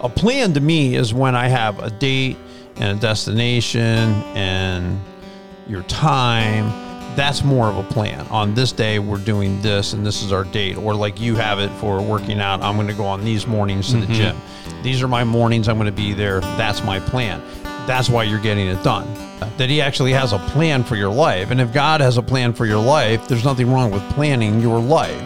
A plan to me is when I have a date and a destination and your time. That's more of a plan. On this day, we're doing this, and this is our date. Or like you have it for working out, I'm going to go on these mornings to the mm-hmm. gym. These are my mornings. I'm going to be there. That's my plan. That's why you're getting it done. That He actually has a plan for your life. And if God has a plan for your life, there's nothing wrong with planning your life.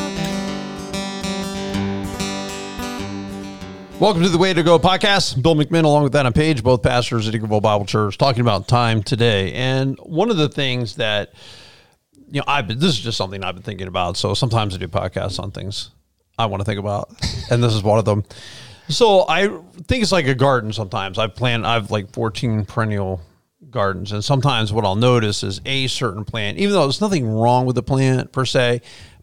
Welcome to the Way to Go podcast. Bill McMinn, along with Adam Page, both pastors at Eagleville Bible Church, talking about time today. And one of the things that, you know, I've been, this is just something I've been thinking about. So sometimes I do podcasts on things I want to think about, and this is one of them. So I think it's like a garden sometimes. I plant, I've like 14 perennial gardens. And sometimes what I'll notice is a certain plant, even though there's nothing wrong with the plant per se,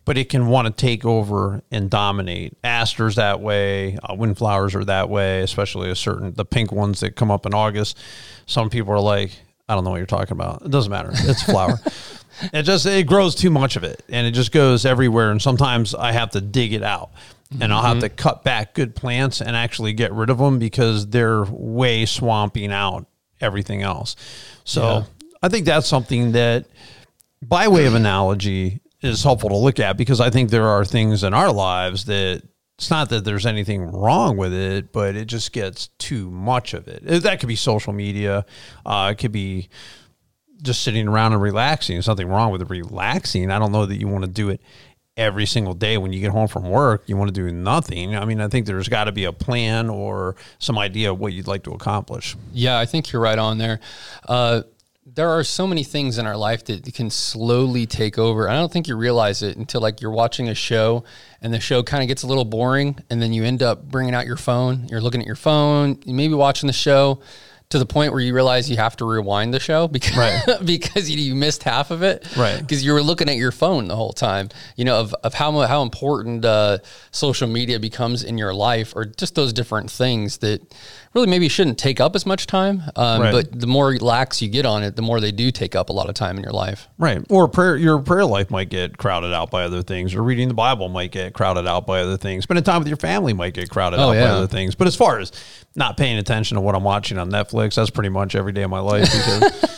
but it can want to take over and dominate. Asters that way, uh, windflowers are that way, especially a certain the pink ones that come up in August. Some people are like, I don't know what you're talking about. It doesn't matter. It's a flower. it just it grows too much of it, and it just goes everywhere. And sometimes I have to dig it out, and I'll have to cut back good plants and actually get rid of them because they're way swamping out everything else. So Yeah. I think that's something that, by way of analogy, is helpful to look at because I think there are things in our lives that it's not that there's anything wrong with it, but it just gets too much of it. That could be social media. Uh, it could be just sitting around and relaxing. There's nothing wrong with relaxing. I don't know that you want to do it every single day when you get home from work. You want to do nothing. I mean, I think there's got to be a plan or some idea of what you'd like to accomplish. Yeah, I think you're right on there. Uh, there are so many things in our life that can slowly take over. I don't think you realize it until like you're watching a show and the show kind of gets a little boring, and then you end up bringing out your phone. You're looking at your phone, you maybe watching the show to the point where you realize you have to rewind the show because Right. because you, you missed half of it, Right. Because you were looking at your phone the whole time. You know of, of how how important uh, social media becomes in your life, or just those different things that really maybe shouldn't take up as much time. Um, Right. But the more lax you get on it, the more they do take up a lot of time in your life. Right. Or prayer, your prayer life might get crowded out by other things, or reading the Bible might get crowded out by other things. Spending time with your family might get crowded Oh, out by other things. But as far as not paying attention to what I'm watching on Netflix, that's pretty much every day of my life because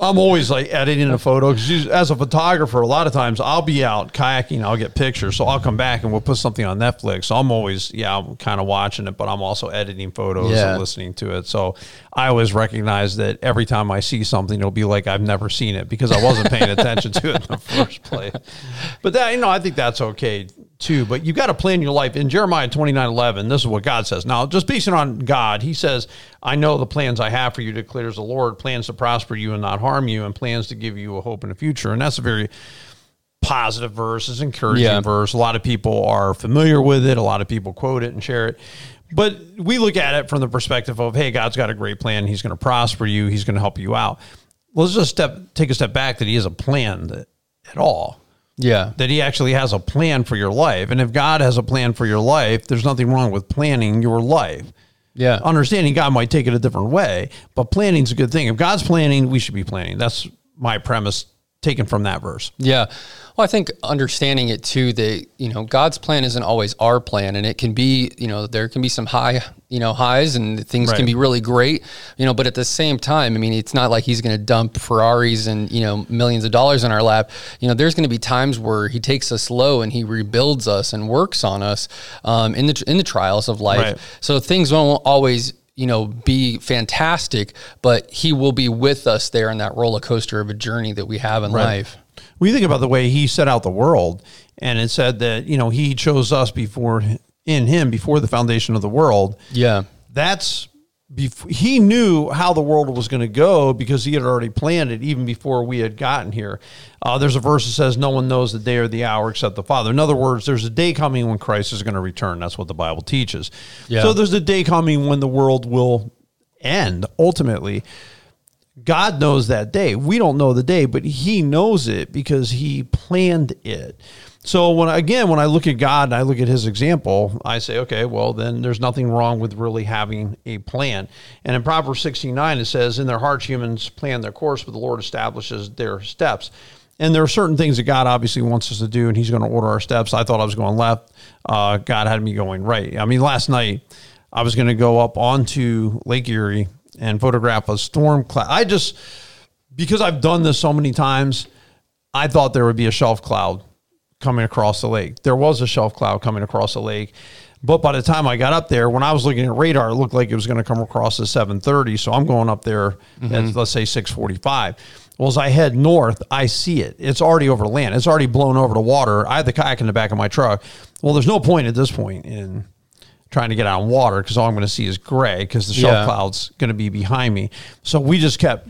I'm always like editing a photo. Because as a photographer, a lot of times I'll be out kayaking, I'll get pictures. So I'll come back and we'll put something on Netflix. So I'm always, yeah, I'm kind of watching it, but I'm also editing photos Yeah. and listening to it. So I always recognize that every time I see something, it'll be like I've never seen it because I wasn't paying attention to it in the first place. But that, you know, I think that's okay too. But you've got to plan your life. In Jeremiah 29 11, this is what God says. Now, just basing on God, He says, I know the plans I have for you, declares the Lord, plans to prosper you and not harm you, and plans to give you a hope and a future. And that's a very positive verse, it's encouraging Yeah. verse. A lot of people are familiar with it. A lot of people quote it and share it. But we look at it from the perspective of, hey, God's got a great plan. He's going to prosper you. He's going to help you out. Let's just step take a step back that he has a plan that, at all. Yeah. That he actually has a plan for your life. And if God has a plan for your life, there's nothing wrong with planning your life. Yeah. Understanding God might take it a different way, but planning's a good thing. If God's planning, we should be planning. That's my premise taken from that verse. Yeah. Well, I think understanding it too that, you know, God's plan isn't always our plan and it can be, you know, there can be some high, you know, highs and things Right. can be really great, you know, but at the same time, I mean, it's not like he's going to dump Ferraris and, you know, millions of dollars in our lap. You know, there's going to be times where he takes us low and he rebuilds us and works on us um, in the in the trials of life. Right. So things won't always you know, be fantastic, but he will be with us there in that roller coaster of a journey that we have in life. We think about the way he set out the world, and it said that you know he chose us before in him before the foundation of the world. Yeah. That's bef- he knew how the world was going to go because he had already planned it even before we had gotten here. Uh, there's a verse that says, "No one knows the day or the hour except the Father." In other words, there's a day coming when Christ is going to return. That's what the Bible teaches. Yeah. So there's a day coming when the world will end ultimately. God knows that day. We don't know the day, but He knows it because He planned it. So when again, when I look at God and I look at His example, I say, okay, well then there's nothing wrong with really having a plan. And in Proverbs 69, it says, "In their hearts humans plan their course, but the Lord establishes their steps." And there are certain things that God obviously wants us to do, and He's going to order our steps. I thought I was going left. Uh, God had me going right. I mean, last night I was going to go up onto Lake Erie and photograph a storm cloud. I just, because I've done this so many times, I thought there would be a shelf cloud coming across the lake. There was a shelf cloud coming across the lake. But by the time I got up there, when I was looking at radar, it looked like it was going to come across at 7:30. So I'm going up there mm-hmm. at let's say 6:45. Well, as I head north, I see it. It's already over land. It's already blown over the water. I have the kayak in the back of my truck. Well, there's no point at this point in trying to get out on water because all I'm going to see is gray because the shelf yeah. cloud's going to be behind me. So we just kept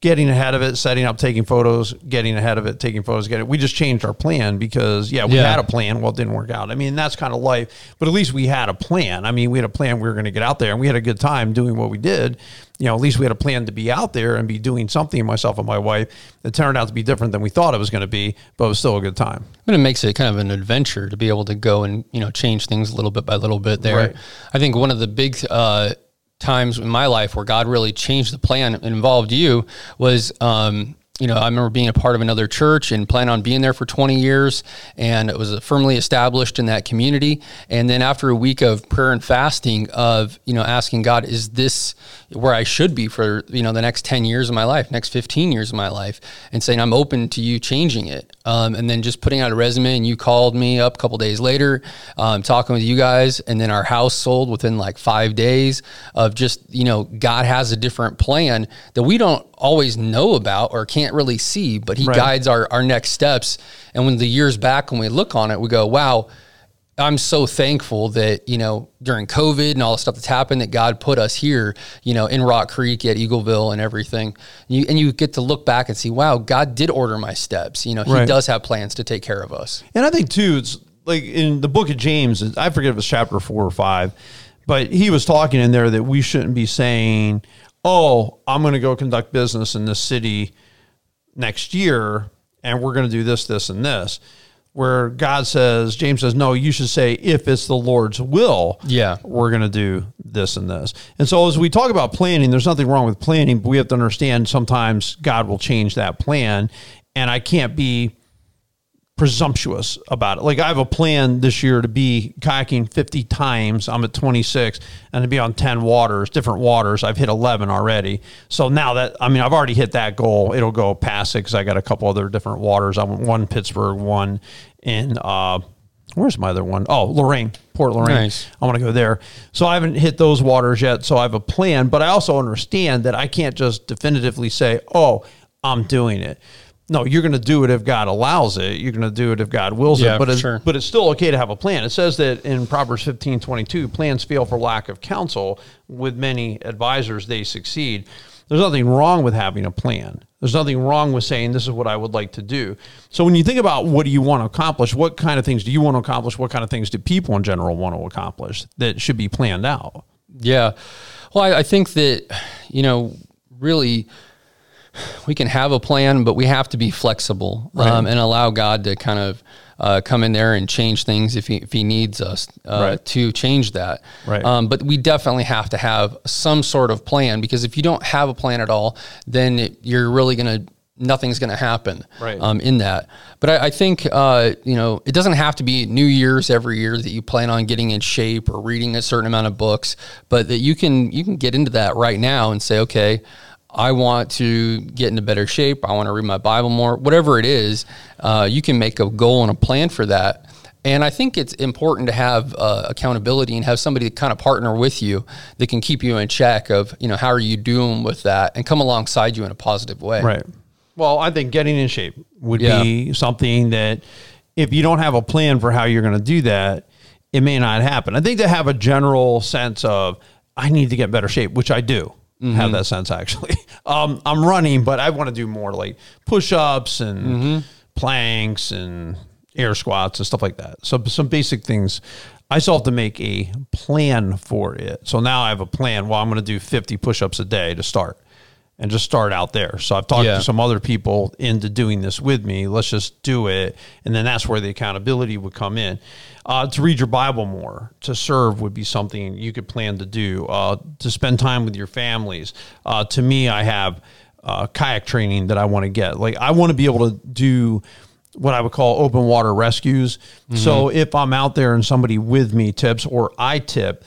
getting ahead of it, setting up, taking photos, getting ahead of it, taking photos, getting. it. We just changed our plan because yeah, we yeah. had a plan. Well, it didn't work out. I mean, that's kind of life. But at least we had a plan. I mean, we had a plan. We were going to get out there, and we had a good time doing what we did. You know, at least we had a plan to be out there and be doing something. Myself and my wife. It turned out to be different than we thought it was going to be, but it was still a good time. But it makes it kind of an adventure to be able to go and you know change things a little bit by little bit. There, right. I think one of the big. Uh, times in my life where God really changed the plan and involved you was um, you know, I remember being a part of another church and plan on being there for 20 years. And it was firmly established in that community. And then after a week of prayer and fasting, of, you know, asking God, is this where I should be for, you know, the next 10 years of my life, next 15 years of my life? And saying, I'm open to you changing it. Um, and then just putting out a resume. And you called me up a couple days later, um, talking with you guys. And then our house sold within like five days of just, you know, God has a different plan that we don't always know about or can't really see, but he right. guides our, our next steps. And when the years back, when we look on it, we go, wow, I'm so thankful that, you know, during COVID and all the stuff that's happened, that God put us here, you know, in Rock Creek at Eagleville and everything. And you, and you get to look back and see, wow, God did order my steps. You know, He right. does have plans to take care of us. And I think, too, it's like in the book of James, I forget if it's chapter four or five, but he was talking in there that we shouldn't be saying, oh, I'm going to go conduct business in this city next year and we're going to do this, this, and this. Where God says, James says, no, you should say, if it's the Lord's will, yeah, we're going to do this and this. And so, as we talk about planning, there's nothing wrong with planning, but we have to understand sometimes God will change that plan. And I can't be presumptuous about it. Like I have a plan this year to be kayaking 50 times. I'm at 26 and to be on 10 waters, different waters. I've hit 11 already. So now that, I mean, I've already hit that goal. It'll go past it because I got a couple other different waters. I went one Pittsburgh, one in, uh, where's my other one? Oh, Lorain, Port Lorain. Nice. I want to go there. So I haven't hit those waters yet. So I have a plan, but I also understand that I can't just definitively say, oh, I'm doing it no, you're going to do it if God allows it. You're going to do it if God wills yeah, it. But it's, sure. but it's still okay to have a plan. It says that in Proverbs 15, 22, plans fail for lack of counsel. With many advisors, they succeed. There's nothing wrong with having a plan. There's nothing wrong with saying this is what I would like to do. So when you think about what do you want to accomplish, what kind of things do you want to accomplish? What kind of things do people in general want to accomplish that should be planned out? Yeah. Well, I, I think that, you know, really – we can have a plan, but we have to be flexible right. um, and allow God to kind of uh, come in there and change things if he, if he needs us uh, right. to change that. Right. Um, but we definitely have to have some sort of plan because if you don't have a plan at all, then it, you're really going to nothing's going to happen right. um, in that. But I, I think uh, you know it doesn't have to be New Year's every year that you plan on getting in shape or reading a certain amount of books, but that you can you can get into that right now and say, okay, I want to get into better shape. I want to read my Bible more. Whatever it is, uh, you can make a goal and a plan for that. And I think it's important to have uh, accountability and have somebody to kind of partner with you that can keep you in check of, you know, how are you doing with that and come alongside you in a positive way. Right. Well, I think getting in shape would yeah. be something that if you don't have a plan for how you're going to do that, it may not happen. I think to have a general sense of, I need to get better shape, which I do mm-hmm. have that sense actually. Um, I'm running, but I want to do more like push ups and mm-hmm. planks and air squats and stuff like that. So some basic things. I still have to make a plan for it. So now I have a plan. Well, I'm going to do 50 push ups a day to start. And just start out there. So I've talked Yeah. to some other people into doing this with me. Let's just do it. And then that's where the accountability would come in. Uh, to read your Bible more, to serve would be something you could plan to do, uh, to spend time with your families. Uh, to me, I have uh, kayak training that I want to get. Like, I want to be able to do what I would call open water rescues. So if I'm out there and somebody with me tips or I tip,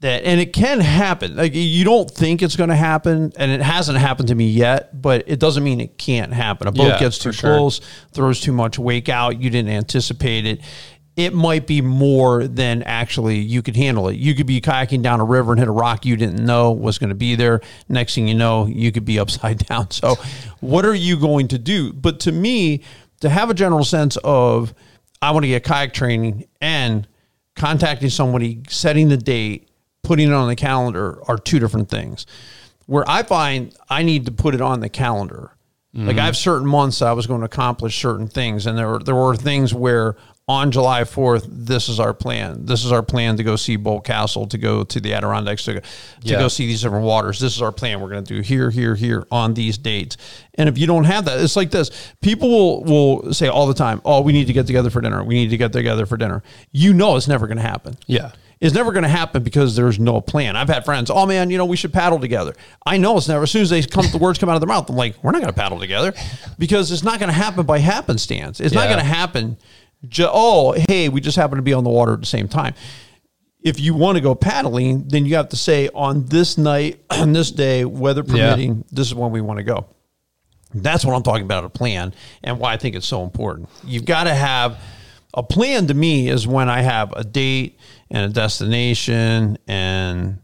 that and it can happen. Like you don't think it's going to happen and it hasn't happened to me yet but it doesn't mean it can't happen. A boat Yeah, gets too sure. close throws too much wake out you didn't anticipate it. It might be more than actually you could handle it. You could be kayaking down a river and hit a rock you didn't know was going to be there. Next thing you know you could be upside down. So what are you going to do? But to me to have a general sense of i want to get kayak training and contacting somebody setting the date putting it on the calendar are two different things. Where I find I need to put it on the calendar. Like I have mm-hmm. certain months I was going to accomplish certain things, and there were, there were things where on July fourth, this is our plan. This is our plan to go see Boldt Castle, to go to the Adirondacks, to, go- to Yeah. go see these different waters. This is our plan. We're going to do here, here, here on these dates. And if you don't have that, it's like this. People will will say all the time, "Oh, we need to get together for dinner. We need to get together for dinner." You know, it's never going to happen Yeah. Is never going to happen because there's no plan. I've had friends, oh man, you know, we should paddle together. I know it's never. As soon as they come, the words come out of their mouth, I'm like, we're not going to paddle together because it's not going to happen by happenstance. It's not going to happen. Ju- oh, hey, we just happen to be on the water at the same time. If you want to go paddling, then you have to say on this night, on this day, weather permitting, this is when we want to go. That's what I'm talking about a plan and why I think it's so important. You've got to have a plan to me is when I have a date and a destination and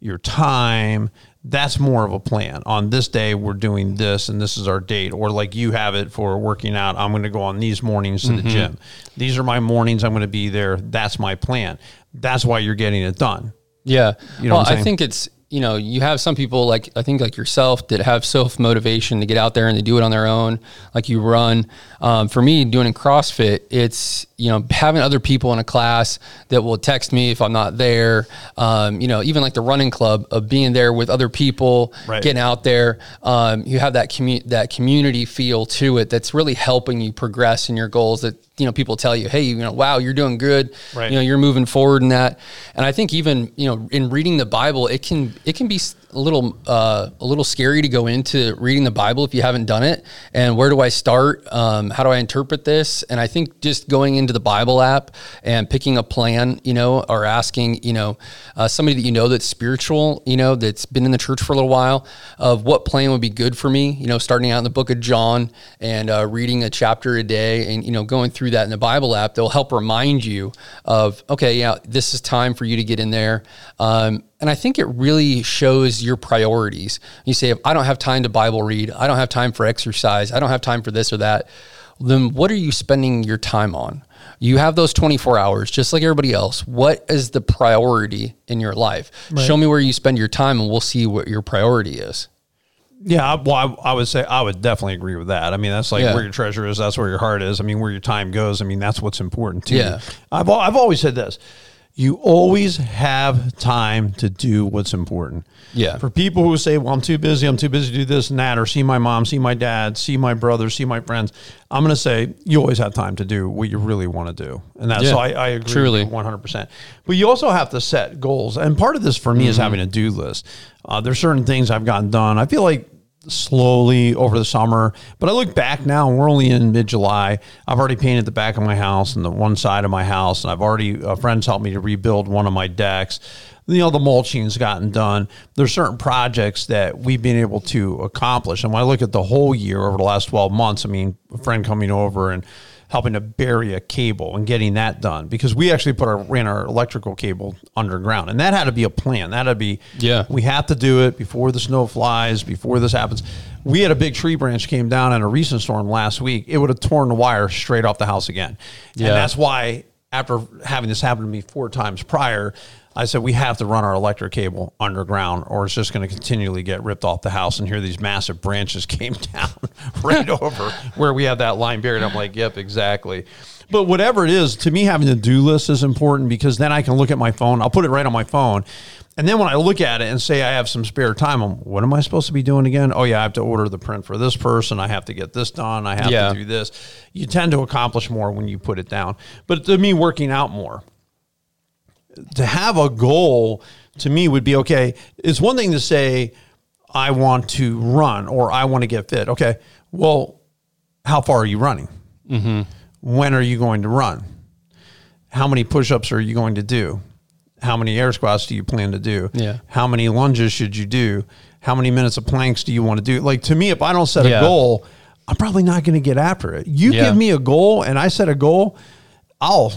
your time. That's more of a plan. On this day, we're doing this and this is our date. Or like you have it for working out, I'm going to go on these mornings to the mm-hmm. gym. These are my mornings. I'm going to be there. That's my plan. That's why you're getting it done. Yeah. You know well, I think it's, you know, you have some people like, I think like yourself that have self motivation to get out there and they do it on their own. Like you run. Um, for me, doing in CrossFit, it's, you know, having other people in a class that will text me if I'm not there. Um, you know, even like the running club of being there with other people, Right. getting out there. Um, you have that commu- that community feel to it that's really helping you progress in your goals that, you know, people tell you, hey, you know, wow, you're doing good. Right. You know, you're moving forward in that. And I think even you know in reading the Bible, it can it can be a little uh, a little scary to go into reading the Bible if you haven't done it. And where do I start? Um, how do I interpret this? And I think just going into the Bible app and picking a plan, you know, or asking, you know, uh, somebody that you know that's spiritual, you know, that's been in the church for a little while, of what plan would be good for me. You know, starting out in the Book of John and uh, reading a chapter a day, and you know, going through that in the Bible app, they'll help remind you of okay, yeah, this is time for you to get in there. Um, and I think it really shows your priorities. You say, if I don't have time to Bible read, I don't have time for exercise, I don't have time for this or that, then what are you spending your time on? You have those 24 hours, just like everybody else. What is the priority in your life? Show me where you spend your time, and we'll see what your priority is. Yeah, I- well, I, I would say I would definitely agree with that. I mean, that's like Yeah. where your treasure is. That's where your heart is. I mean, where your time goes. I mean, that's what's important to Yeah. you. I've I've always said this: you always have time to do what's important. Yeah. For people who say, "Well, I'm too busy. I'm too busy to do this and that," or see my mom, see my dad, see my brother, see my friends, I'm going to say you always have time to do what you really want to do, and that's Yeah. so I, I agree. Truly. One hundred percent. But you also have to set goals, and part of this for me is Mm-hmm. having a do list. Uh, there's certain things I've gotten done. I feel like slowly over the summer, but I look back now, and we're only in mid July. I've already painted the back of my house and the one side of my house, and I've already uh, friends helped me to rebuild one of my decks. You know, the mulching's gotten done. There's certain projects that we've been able to accomplish, and when I look at the whole year over the last 12 months, I mean, a friend coming over and helping to bury a cable and getting that done because we actually put our ran our electrical cable underground and that had to be a plan that had to be Yeah. we have to do it before the snow flies before this happens we had a big tree branch came down in a recent storm last week it would have torn the wire straight off the house again Yeah. and that's why after having this happen to me four times prior I said we have to run our electric cable underground, or it's just going to continually get ripped off the house. And here these massive branches came down right over where we have that line buried. I'm like, yep, exactly. But whatever it is, to me, having a do list is important because then I can look at my phone. I'll put it right on my phone, And then when I look at it and say I have some spare time, I'm, what am I supposed to be doing again? Oh, yeah, I have to order the print for this person. I have to get this done. I have Yeah. to do this. You tend to accomplish more when you put it down. But to me, working out more, to have a goal to me would be okay. It's one thing to say, I want to run or I want to get fit. Okay. Well, how far are you running? Mm-hmm. When are you going to run? How many push ups are you going to do? How many air squats do you plan to do? Yeah. How many lunges should you do? How many minutes of planks do you want to do? Like to me, if I don't set Yeah. a goal, I'm probably not going to get after it. You Yeah. give me a goal and I set a goal, I'll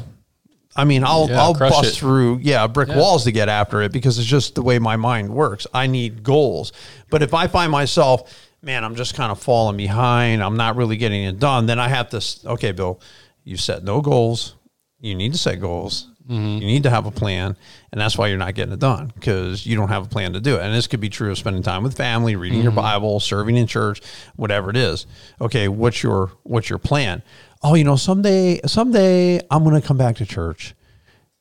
I mean, I'll Yeah, I'll bust it. through yeah brick Yeah. walls to get after it because it's just the way my mind works. I need goals, but if I find myself, man, I'm just kind of falling behind. I'm not really getting it done. Then I have to. Okay, Bill, you set no goals. You need to set goals. Mm-hmm. You need to have a plan, and that's why you're not getting it done because you don't have a plan to do it. And this could be true of spending time with family, reading your Mm-hmm. Bible, serving in church, whatever it is. Okay, what's your what's your plan? Oh, you know, someday someday I'm going to come back to church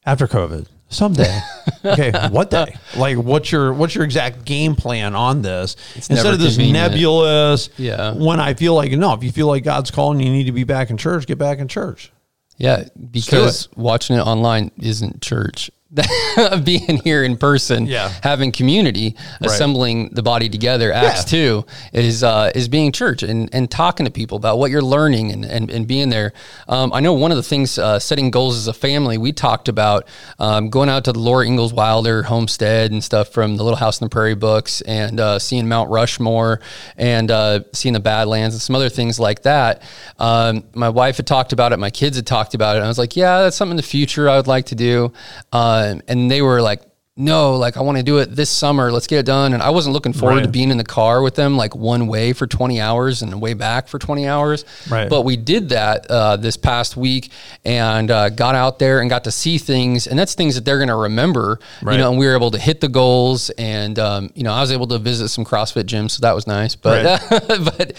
after COVID. Someday, okay. What day? Like, what's your what's your exact game plan on this instead of this convenient. nebulous? Yeah. When I feel like no, if you feel like God's calling, you need to be back in church. Get back in church. Yeah, because watching it online isn't church. Being here in person, Yeah. having community, assembling the body together, Acts two is uh, is being church and, and talking to people about what you're learning and, and, and being there. Um, I know one of the things uh, setting goals as a family we talked about um, going out to the Laura Ingalls Wilder homestead and stuff from the Little House on the Prairie books and uh, seeing Mount Rushmore and uh, seeing the Badlands and some other things like that. Um, my wife had talked about it, my kids had talked about it. And I was like, yeah, that's something in the future I would like to do. Um, and they were like, no, like I want to do it this summer. Let's get it done. And I wasn't looking forward to being in the car with them like one way for 20 hours and way back for 20 hours. Right. But we did that uh, this past week and uh, got out there and got to see things. And that's things that they're going to remember, Right. you know, and we were able to hit the goals. And, um, you know, I was able to visit some CrossFit gyms. So that was nice. But, but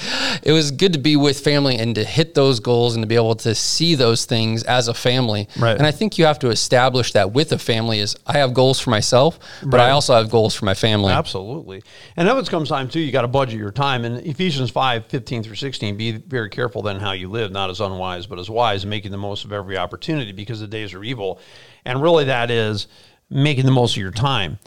it was good to be with family and to hit those goals and to be able to see those things as a family. Right. And I think you have to establish that with a family is I have goals for myself, but I also have goals for my family. Absolutely. And that comes time too. You got to budget your time. And Ephesians 5, 15 through 16, be very careful then how you live, not as unwise, but as wise, making the most of every opportunity because the days are evil. And really that is making the most of your time.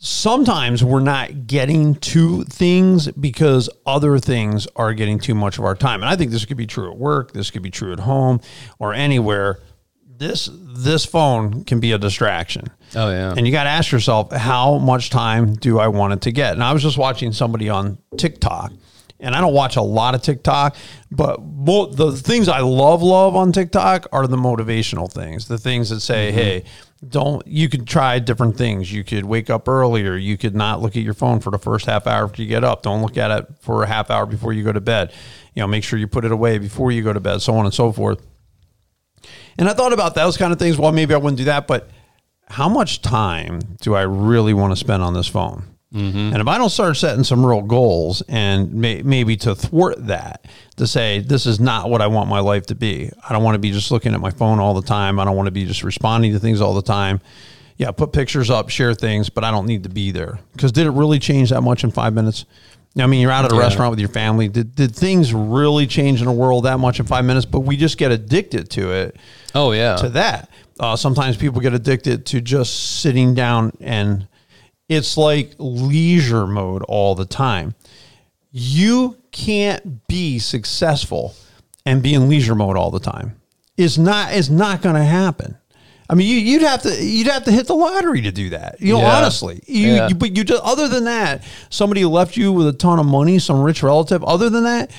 Sometimes we're not getting to things because other things are getting too much of our time. And I think this could be true at work, this could be true at home or anywhere. This this phone can be a distraction. Oh, yeah. And you got to ask yourself, how much time do I want it to get? And I was just watching somebody on TikTok, and I don't watch a lot of TikTok, but mo- the things I love, love on TikTok are the motivational things, the things that say, mm-hmm. hey, don't, you could try different things. You could wake up earlier. You could not look at your phone for the first half hour after you get up. Don't look at it for a half hour before you go to bed. You know, make sure you put it away before you go to bed, so on and so forth. And I thought about those kind of things. Well, maybe I wouldn't do that, but how much time do I really want to spend on this phone? Mm-hmm. And if I don't start setting some real goals and may, maybe to thwart that, to say, this is not what I want my life to be. I don't want to be just looking at my phone all the time. I don't want to be just responding to things all the time. Yeah, put pictures up, share things, but I don't need to be there. Because did it really change that much in five minutes? I mean, you're out at a Yeah. restaurant with your family. Did, did things really change in the world that much in five minutes? But we just get addicted to it oh, yeah. to that. Uh, sometimes people get addicted to just sitting down and it's like leisure mode all the time. You can't be successful and be in leisure mode all the time. It's not. It's not going to happen. I mean, you, you'd have to you'd have to hit the lottery to do that. You know, Yeah. honestly. You, Yeah. you- but you just other than that, somebody left you with a ton of money, some rich relative. Other than that,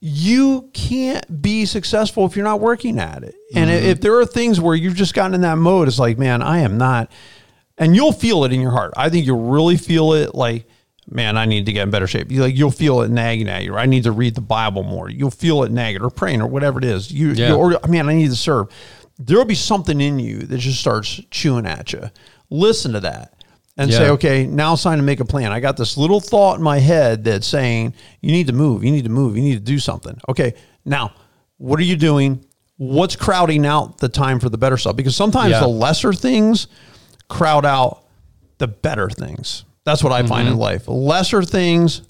you can't be successful if you're not working at it. And Mm-hmm. if there are things where you've just gotten in that mode, it's like, man, I am not. And you'll feel it in your heart. I think you'll really feel it like, man, I need to get in better shape. You like you'll feel it nagging at you. Or I need to read the Bible more. You'll feel it nagging or praying or whatever it is. You, Yeah. you or man, I need to serve. There'll be something in you that just starts chewing at you. Listen to that and say, okay, now it's time to make a plan. I got this little thought in my head that's saying, you need to move, you need to move, you need to do something. Okay, now what are you doing? What's crowding out the time for the better stuff? Because sometimes Yeah. the lesser things crowd out the better things. That's what I find in mm-hmm. life. Lesser things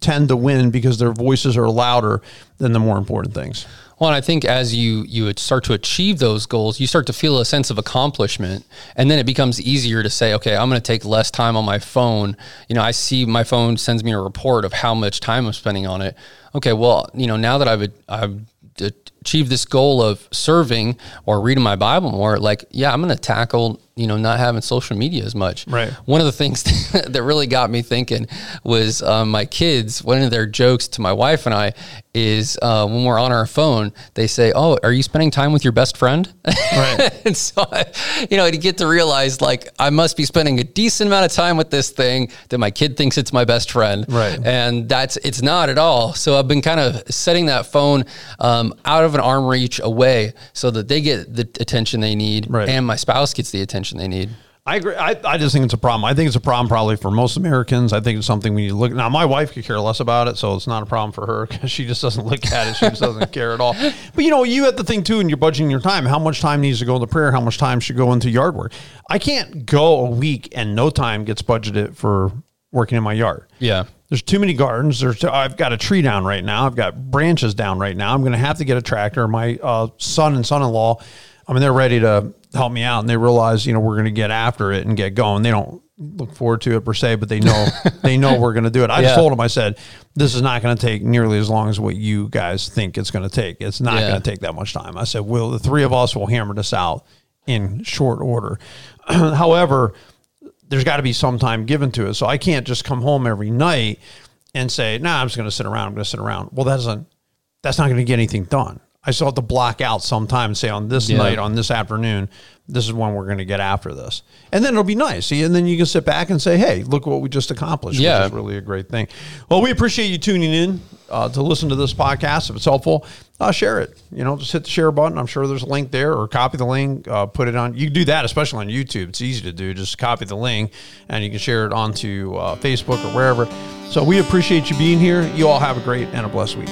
tend to win because their voices are louder than the more important things. Well, I think as you you start to achieve those goals, you start to feel a sense of accomplishment, and then it becomes easier to say, okay, I'm going to take less time on my phone. You know, I see my phone sends me a report of how much time I'm spending on it. Okay, well, you know, now that I've I've achieved this goal of serving or reading my Bible more, like, yeah, I'm going to tackle you know not having social media as much. Right. One of the things that really got me thinking was um, my kids. One of their jokes to my wife and I is uh, when we're on our phone, they say, "Oh, are you spending time with your best friend?" Right. and so, I, you know, to get to realize like I must be spending a decent amount of time with this thing that my kid thinks it's my best friend. Right. And that's it's not at all. So I've been kind of setting that phone um, out of an arm reach away so that they get the attention they need, Right. and my spouse gets the attention they need. I agree. I, I just think it's a problem. I think it's a problem probably for most Americans. I think it's something we need to look. Now, my wife could care less about it, so it's not a problem for her because she just doesn't look at it. She just doesn't care at all. But you know, you have to think too, and you're budgeting your time. How much time needs to go into prayer? How much time should go into yard work? I can't go a week and no time gets budgeted for working in my yard. Yeah. There's too many gardens. There's I've got a tree down right now. I've got branches down right now. I'm going to have to get a tractor. My uh, son and son-in-law, I mean, they're ready to help me out, and they realize you know we're going to get after it and get going. They don't look forward to it per se, but they know they know we're going to do it. I just told them, I said, this is not going to take nearly as long as what you guys think it's going to take. It's not Yeah. going to take that much time. I said, well, the three of us will hammer this out in short order. However, there's got to be some time given to it. So I can't just come home every night and say, "Nah, I'm just going to sit around. I'm going to sit around." Well, that doesn't. That's not going to get anything done. I still have to block out some time and say on this Yeah. night, on this afternoon, this is when we're going to get after this, and then it'll be nice. See, and then you can sit back and say, "Hey, look what we just accomplished." Yeah. which is really a great thing. Well, we appreciate you tuning in uh, to listen to this podcast. If it's helpful, uh, share it. You know, just hit the share button. I'm sure there's a link there, or copy the link, uh, put it on. You can do that, especially on YouTube. It's easy to do. Just copy the link, and you can share it onto uh, Facebook or wherever. So we appreciate you being here. You all have a great and a blessed week.